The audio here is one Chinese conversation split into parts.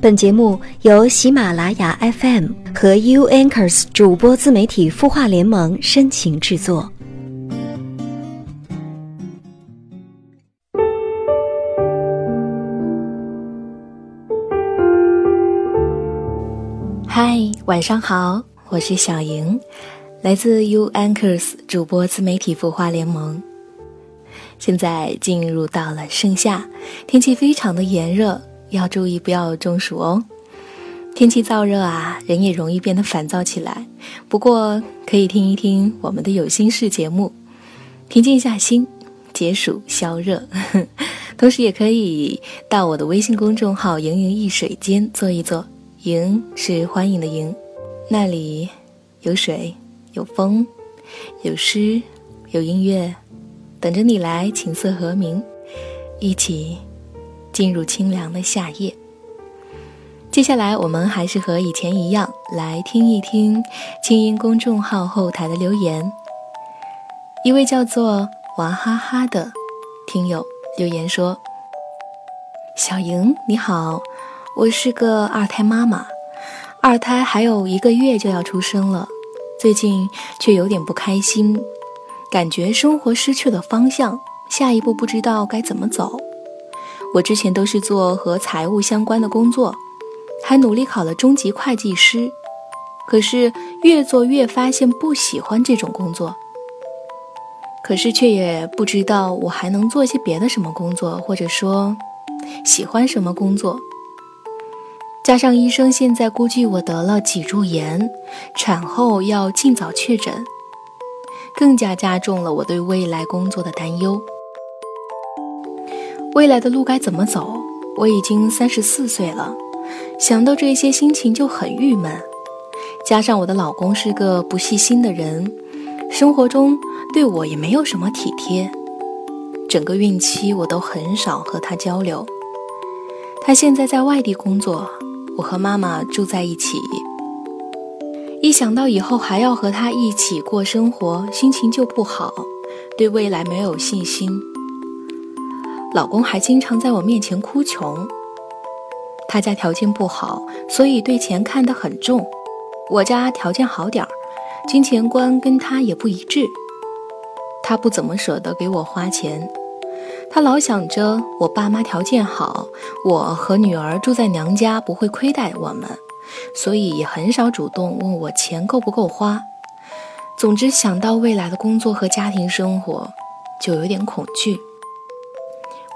本节目由喜马拉雅 FM 和 U Anchors 主播自媒体孵化联盟深情制作。嗨，晚上好，我是小莹，来自 U Anchors 主播自媒体孵化联盟。现在进入到了盛夏，天气非常的炎热。要注意不要中暑哦。天气燥热啊，人也容易变得烦躁起来。不过可以听一听我们的有心事节目，平静一下心，解暑消热。同时也可以到我的微信公众号“盈盈一水间”坐一坐。盈是欢迎的盈，那里有水，有风，有诗，有音乐，等着你来琴瑟和鸣，一起。进入清凉的夏夜。接下来，我们还是和以前一样，来听一听清音公众号后台的留言。一位叫做娃哈哈的听友留言说：“小莹你好，我是个二胎妈妈，二胎还有一个月就要出生了，最近却有点不开心，感觉生活失去了方向，下一步不知道该怎么走。”我之前都是做和财务相关的工作，还努力考了中级会计师，可是越做越发现不喜欢这种工作。可是却也不知道我还能做些别的什么工作，或者说喜欢什么工作。加上医生现在估计我得了脊柱炎，产后要尽早确诊，更加加重了我对未来工作的担忧。未来的路该怎么走？我已经三十四岁了，想到这些，心情就很郁闷。加上我的老公是个不细心的人，生活中对我也没有什么体贴，整个孕期我都很少和他交流。他现在在外地工作，我和妈妈住在一起。一想到以后还要和他一起过生活，心情就不好，对未来没有信心。老公还经常在我面前哭穷。他家条件不好，所以对钱看得很重。我家条件好点儿，金钱观跟他也不一致。他不怎么舍得给我花钱，他老想着我爸妈条件好，我和女儿住在娘家不会亏待我们，所以也很少主动问我钱够不够花。总之想到未来的工作和家庭生活，就有点恐惧。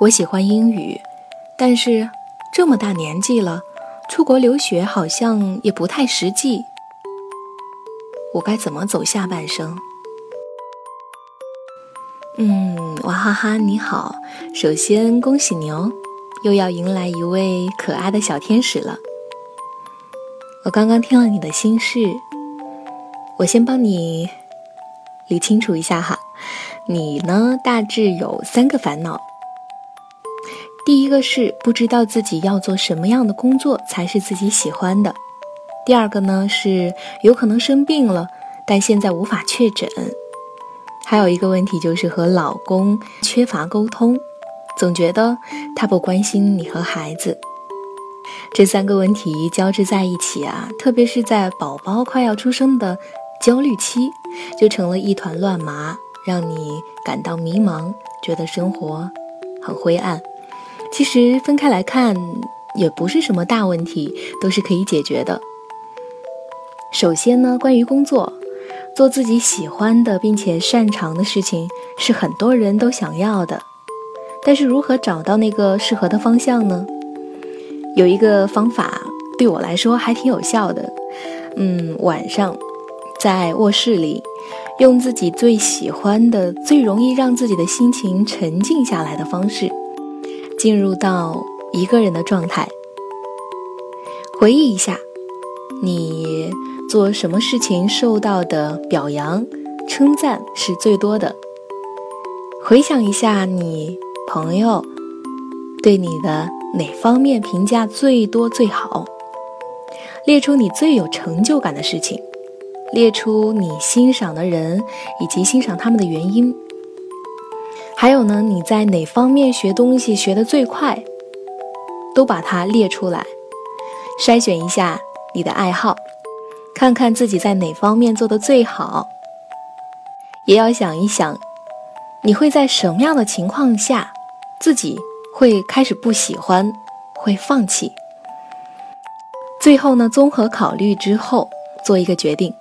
我喜欢英语，但是这么大年纪了，出国留学好像也不太实际。我该怎么走下半生？嗯，娃哈哈你好，首先恭喜你哦，又要迎来一位可爱的小天使了。我刚刚听了你的心事，我先帮你理清楚一下哈。你呢，大致有三个烦恼。第一个是不知道自己要做什么样的工作才是自己喜欢的，第二个呢是有可能生病了，但现在无法确诊，还有一个问题就是和老公缺乏沟通，总觉得他不关心你和孩子。这三个问题交织在一起啊，特别是在宝宝快要出生的焦虑期，就成了一团乱麻，让你感到迷茫，觉得生活很灰暗。其实分开来看也不是什么大问题，都是可以解决的。首先呢，关于工作，做自己喜欢的并且擅长的事情是很多人都想要的。但是如何找到那个适合的方向呢？有一个方法对我来说还挺有效的。嗯，晚上在卧室里，用自己最喜欢的、最容易让自己的心情沉静下来的方式。进入到一个人的状态，回忆一下，你做什么事情受到的表扬、称赞是最多的？回想一下，你朋友对你的哪方面评价最多最好？列出你最有成就感的事情，列出你欣赏的人以及欣赏他们的原因。还有呢？你在哪方面学东西学得最快？都把它列出来。筛选一下你的爱好，看看自己在哪方面做的最好，也要想一想，你会在什么样的情况下，自己会开始不喜欢，会放弃。最后呢，综合考虑之后做一个决定。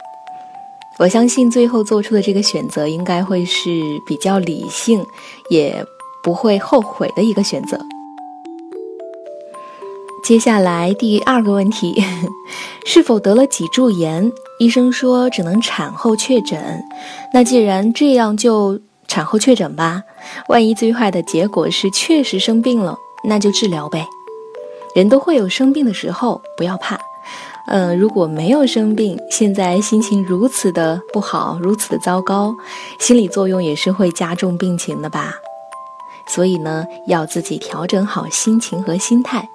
我相信最后做出的这个选择应该会是比较理性，也不会后悔的一个选择。接下来第二个问题，是否得了脊柱炎？医生说只能产后确诊。那既然这样，就产后确诊吧。万一最坏的结果是确实生病了，那就治疗呗。人都会有生病的时候，不要怕。嗯，如果没有生病，现在心情如此的不好，如此的糟糕，心理作用也是会加重病情的吧。所以呢，要自己调整好心情和心态。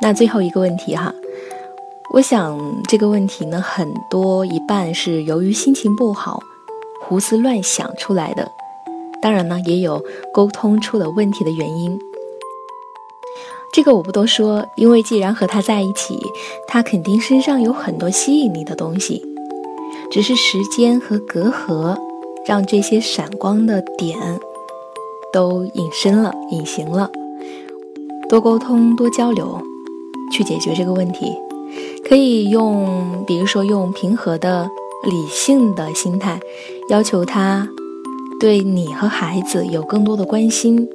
那最后一个问题哈，我想这个问题呢，很多一半是由于心情不好，胡思乱想出来的。当然呢，也有沟通出了问题的原因。这个我不多说，因为既然和他在一起，他肯定身上有很多吸引你的东西，只是时间和隔阂，让这些闪光的点都隐身了、隐形了。多沟通、多交流，去解决这个问题，可以用，比如说用平和的、理性的心态，要求他对你和孩子有更多的关心，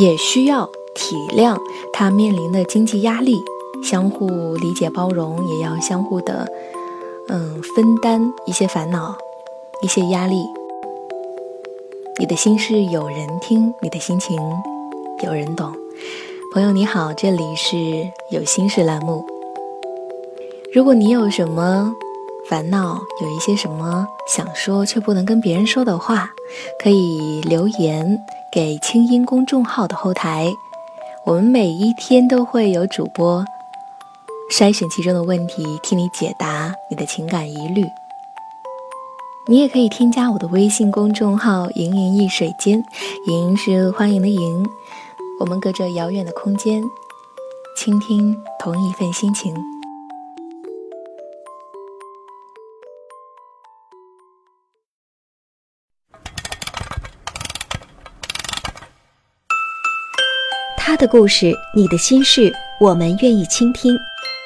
也需要。体谅他面临的经济压力，相互理解包容，也要相互的，嗯，分担一些烦恼，一些压力。你的心事有人听，你的心情有人懂。朋友你好，这里是有心事栏目。如果你有什么烦恼，有一些什么想说却不能跟别人说的话，可以留言给清音公众号的后台。我们每一天都会有主播筛选其中的问题，替你解答你的情感疑虑。你也可以添加我的微信公众号“盈盈一水间”，盈是欢迎的盈。我们隔着遥远的空间，倾听同一份心情。的故事，你的心事，我们愿意倾听。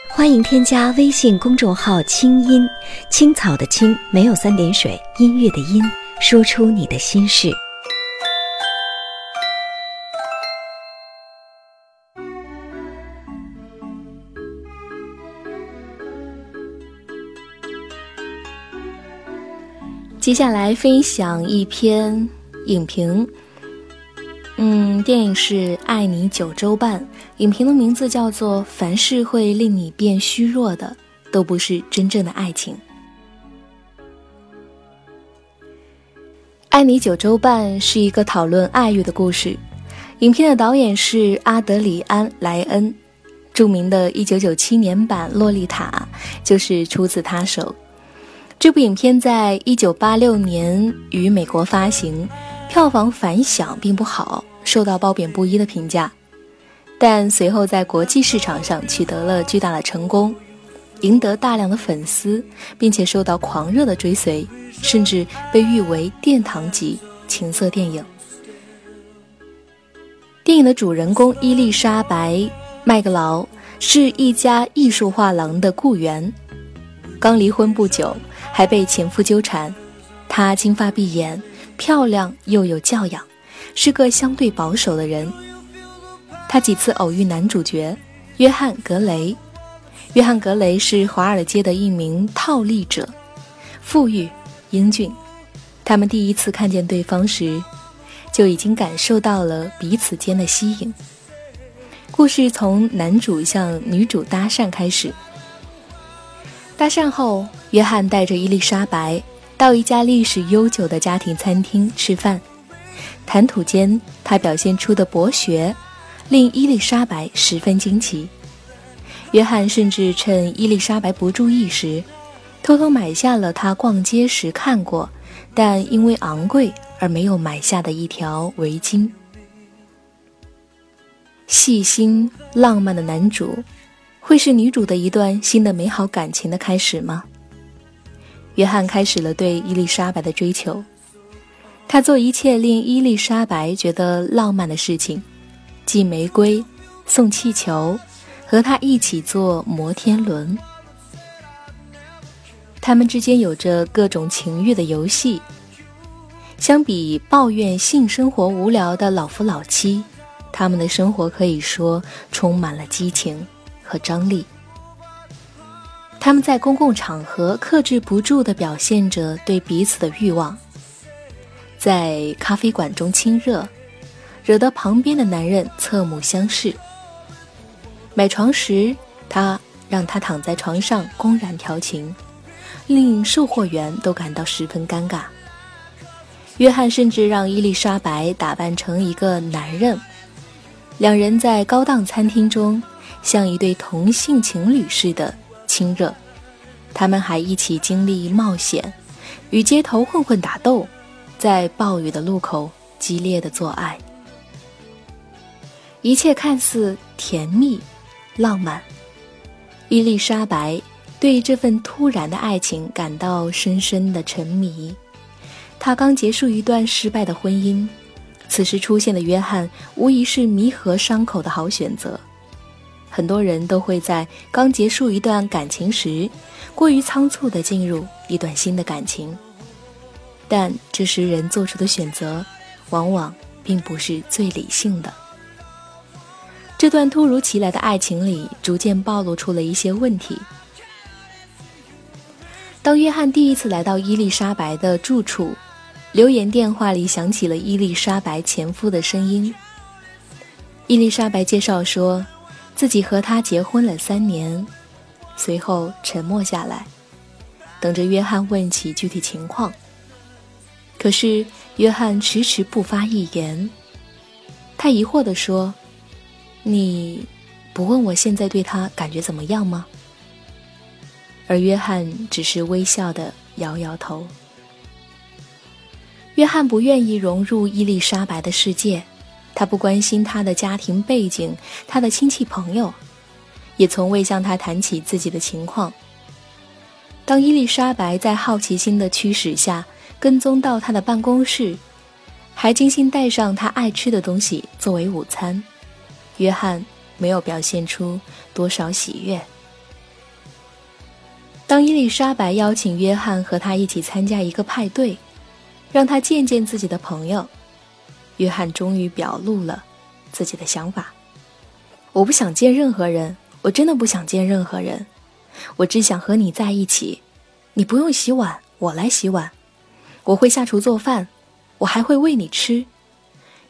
欢迎添加微信公众号“清音青草”的青，没有三点水，音乐的音，说出你的心事。接下来分享一篇影评。嗯，电影是《爱你九州半》，影评的名字叫做《凡是会令你变虚弱的，都不是真正的爱情》。《爱你九州半》是一个讨论爱欲的故事，影片的导演是阿德里安·莱恩，著名的1997年版《洛丽塔》就是出自他手。这部影片在1986年于美国发行。票房反响并不好，受到褒贬不一的评价，但随后在国际市场上取得了巨大的成功，赢得大量的粉丝，并且受到狂热的追随，甚至被誉为殿堂级情色电影。电影的主人公伊丽莎白·麦格劳是一家艺术画廊的雇员，刚离婚不久，还被前夫纠缠，她金发碧眼。漂亮又有教养，是个相对保守的人。他几次偶遇男主角约翰·格雷。约翰·格雷是华尔街的一名套利者，富裕、英俊。他们第一次看见对方时，就已经感受到了彼此间的吸引。故事从男主向女主搭讪开始。搭讪后，约翰带着伊丽莎白。到一家历史悠久的家庭餐厅吃饭，谈吐间他表现出的博学，令伊丽莎白十分惊奇。约翰甚至趁伊丽莎白不注意时，偷偷买下了她逛街时看过，但因为昂贵而没有买下的一条围巾。细心浪漫的男主，会是女主的一段新的美好感情的开始吗？约翰开始了对伊丽莎白的追求，他做一切令伊丽莎白觉得浪漫的事情，寄玫瑰，送气球，和他一起坐摩天轮。他们之间有着各种情欲的游戏。相比抱怨性生活无聊的老夫老妻，他们的生活可以说充满了激情和张力。他们在公共场合克制不住地表现着对彼此的欲望，在咖啡馆中亲热，惹得旁边的男人侧目相视。买床时，他让他躺在床上公然调情，令售货员都感到十分尴尬。约翰甚至让伊丽莎白打扮成一个男人，两人在高档餐厅中像一对同性情侣似的亲热。他们还一起经历冒险，与街头混混打斗，在暴雨的路口激烈的做爱。一切看似甜蜜、浪漫。伊丽莎白对这份突然的爱情感到深深的沉迷。她刚结束一段失败的婚姻，此时出现的约翰无疑是弥合伤口的好选择。很多人都会在刚结束一段感情时，过于仓促地进入一段新的感情，但这时人做出的选择，往往并不是最理性的。这段突如其来的爱情里，逐渐暴露出了一些问题。当约翰第一次来到伊丽莎白的住处。留言电话里响起了伊丽莎白前夫的声音。伊丽莎白介绍说，自己和他结婚了三年，随后沉默下来，等着约翰问起具体情况。可是约翰迟迟不发一言。他疑惑地说：“你不问我现在对他感觉怎么样吗？”而约翰只是微笑的摇摇头。约翰不愿意融入伊丽莎白的世界，他不关心他的家庭背景、他的亲戚朋友，也从未向他谈起自己的情况。当伊丽莎白在好奇心的驱使下跟踪到他的办公室，还精心带上他爱吃的东西作为午餐，约翰没有表现出多少喜悦。当伊丽莎白邀请约翰和他一起参加一个派对。让他见见自己的朋友，约翰终于表露了自己的想法。我不想见任何人，我真的不想见任何人，我只想和你在一起。你不用洗碗，我来洗碗。我会下厨做饭，我还会喂你吃。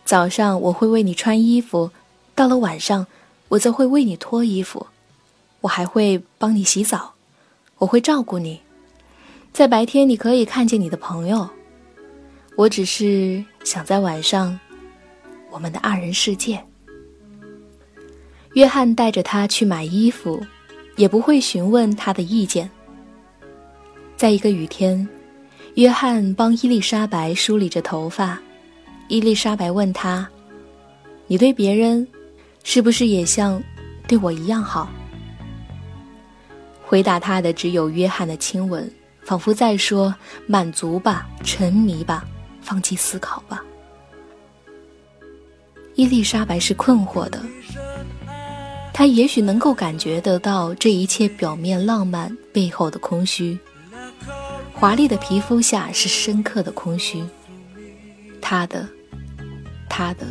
早上我会为你穿衣服，到了晚上，我则会为你脱衣服。我还会帮你洗澡，我会照顾你。在白天，你可以看见你的朋友。我只是想在晚上，我们的二人世界。约翰带着她去买衣服，也不会询问她的意见。在一个雨天，约翰帮伊丽莎白梳理着头发。伊丽莎白问他：“你对别人，是不是也像对我一样好？”回答他的只有约翰的亲吻，仿佛在说：“满足吧，沉迷吧。”放弃思考吧。伊丽莎白是困惑的，她也许能够感觉得到这一切表面浪漫背后的空虚。华丽的皮肤下是深刻的空虚。她的，她的，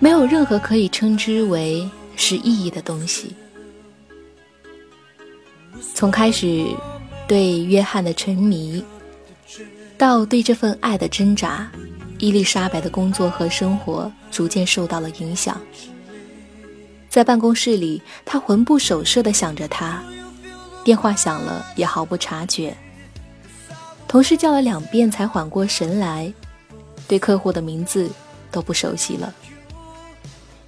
没有任何可以称之为是意义的东西。从开始对约翰的沉迷。到对这份爱的挣扎，伊丽莎白的工作和生活逐渐受到了影响。在办公室里，她魂不守舍地想着他，电话响了也毫不察觉。同事叫了两遍才缓过神来，对客户的名字都不熟悉了。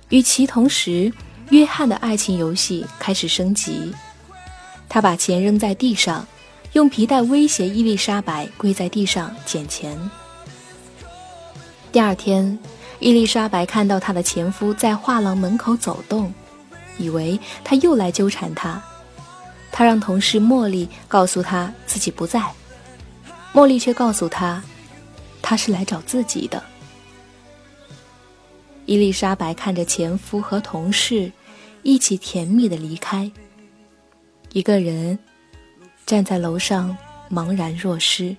与其同时，约翰的爱情游戏开始升级，他把钱扔在地上。用皮带威胁伊丽莎白跪在地上捡钱。第二天，伊丽莎白看到她的前夫在画廊门口走动，以为他又来纠缠他。她让同事茉莉告诉他自己不在，茉莉却告诉她，他是来找自己的。伊丽莎白看着前夫和同事一起甜蜜的离开，一个人站在楼上茫然若失。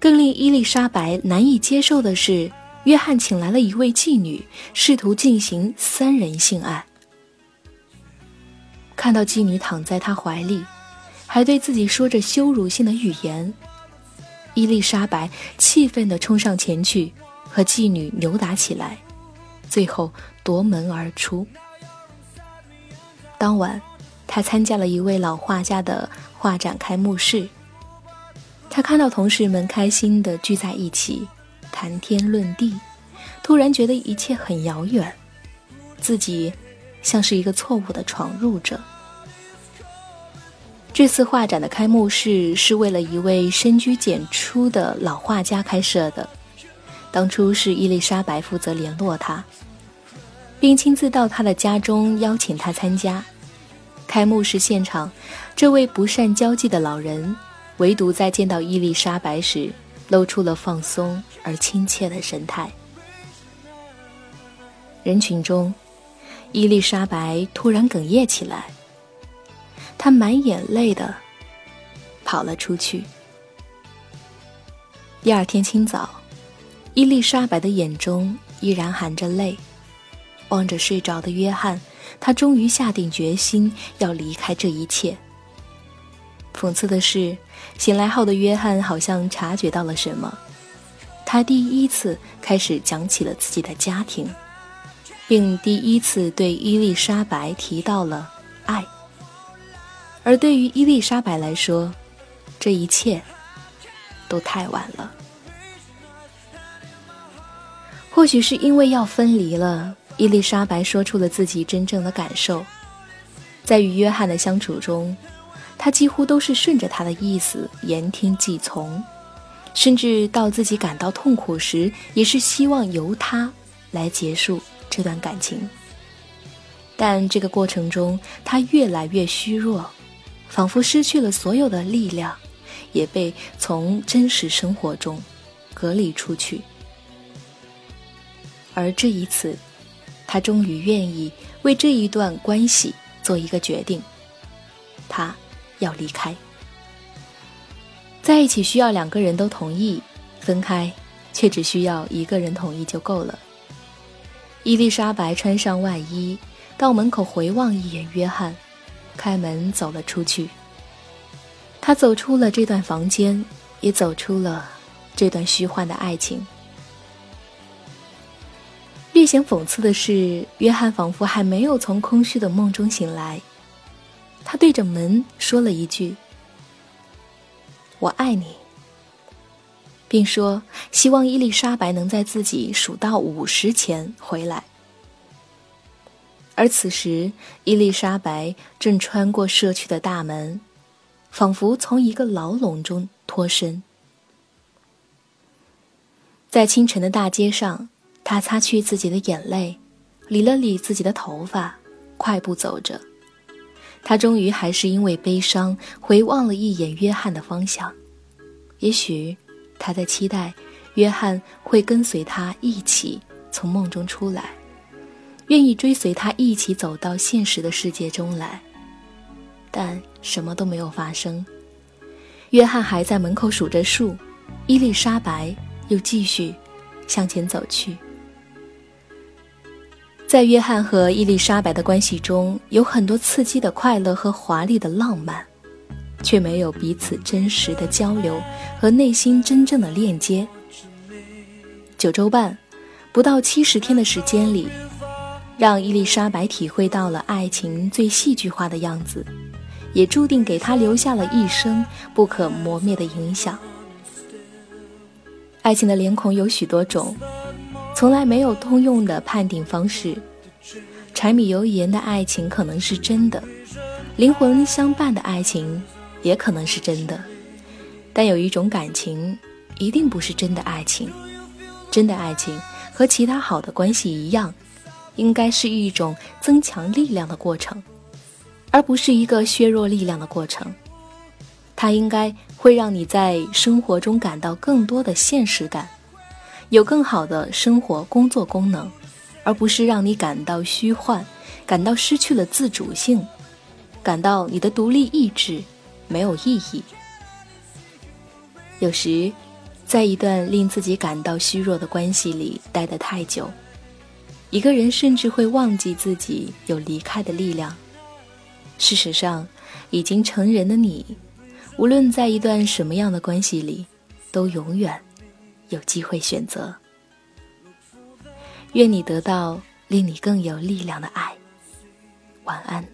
更令伊丽莎白难以接受的是，约翰请来了一位妓女，试图进行三人性爱。看到妓女躺在他怀里，还对自己说着羞辱性的语言，伊丽莎白气愤地冲上前去，和妓女扭打起来，最后夺门而出。当晚，他参加了一位老画家的画展开幕式。他看到同事们开心地聚在一起，谈天论地，突然觉得一切很遥远，自己像是一个错误的闯入者。这次画展的开幕式是为了一位深居简出的老画家开设的，当初是伊丽莎白负责联络他，并亲自到他的家中邀请他参加。开幕式现场，这位不善交际的老人。唯独在见到伊丽莎白时，露出了放松而亲切的神态。人群中，伊丽莎白突然哽咽起来，她满眼泪的跑了出去。第二天清早，伊丽莎白的眼中依然含着泪，望着睡着的约翰，他终于下定决心要离开这一切。讽刺的是，醒来后的约翰好像察觉到了什么，他第一次开始讲起了自己的家庭，并第一次对伊丽莎白提到了爱。而对于伊丽莎白来说，这一切都太晚了。或许是因为要分离了，伊丽莎白说出了自己真正的感受，在与约翰的相处中。他几乎都是顺着他的意思言听计从，甚至到自己感到痛苦时，也是希望由他来结束这段感情。但这个过程中，他越来越虚弱，仿佛失去了所有的力量，也被从真实生活中隔离出去。而这一次，他终于愿意为这一段关系做一个决定，他。要离开，在一起需要两个人都同意，分开却只需要一个人同意就够了。伊丽莎白穿上外衣，到门口回望一眼约翰，开门走了出去。他走出了这段房间，也走出了这段虚幻的爱情。略显讽刺的是，约翰仿佛还没有从空虚的梦中醒来。他对着门说了一句：“我爱你。”并说希望伊丽莎白能在自己数到五十前回来。而此时，伊丽莎白正穿过社区的大门，仿佛从一个牢笼中脱身。在清晨的大街上，他擦去自己的眼泪，理了理自己的头发，快步走着。他终于还是因为悲伤回望了一眼约翰的方向，也许他在期待约翰会跟随他一起从梦中出来，愿意追随他一起走到现实的世界中来，但什么都没有发生。约翰还在门口数着数，伊丽莎白又继续向前走去。在约翰和伊丽莎白的关系中，有很多刺激的快乐和华丽的浪漫，却没有彼此真实的交流和内心真正的链接。九周半，不到七十天的时间里，让伊丽莎白体会到了爱情最戏剧化的样子，也注定给她留下了一生不可磨灭的影响。爱情的脸孔有许多种。从来没有通用的判定方式，柴米油盐的爱情可能是真的，灵魂相伴的爱情也可能是真的，但有一种感情一定不是真的爱情。真的爱情和其他好的关系一样，应该是一种增强力量的过程，而不是一个削弱力量的过程。它应该会让你在生活中感到更多的现实感，有更好的生活工作功能，而不是让你感到虚幻，感到失去了自主性，感到你的独立意志没有意义。有时，在一段令自己感到虚弱的关系里待得太久，一个人甚至会忘记自己有离开的力量。事实上，已经成人的你。无论在一段什么样的关系里，都永远有机会选择。愿你得到令你更有力量的爱。晚安。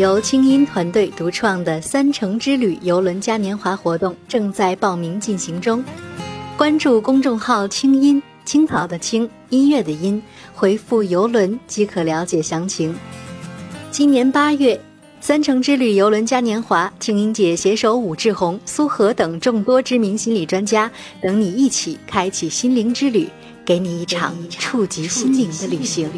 由清音团队独创的“三城之旅”游轮嘉年华活动正在报名进行中，关注公众号“清音青草”的青音乐的音，回复“游轮”即可了解详情。今年八月，“三城之旅”游轮嘉年华，清音姐携手武志红、苏荷等众多知名心理专家，等你一起开启心灵之旅，给你一场触及心灵的旅行。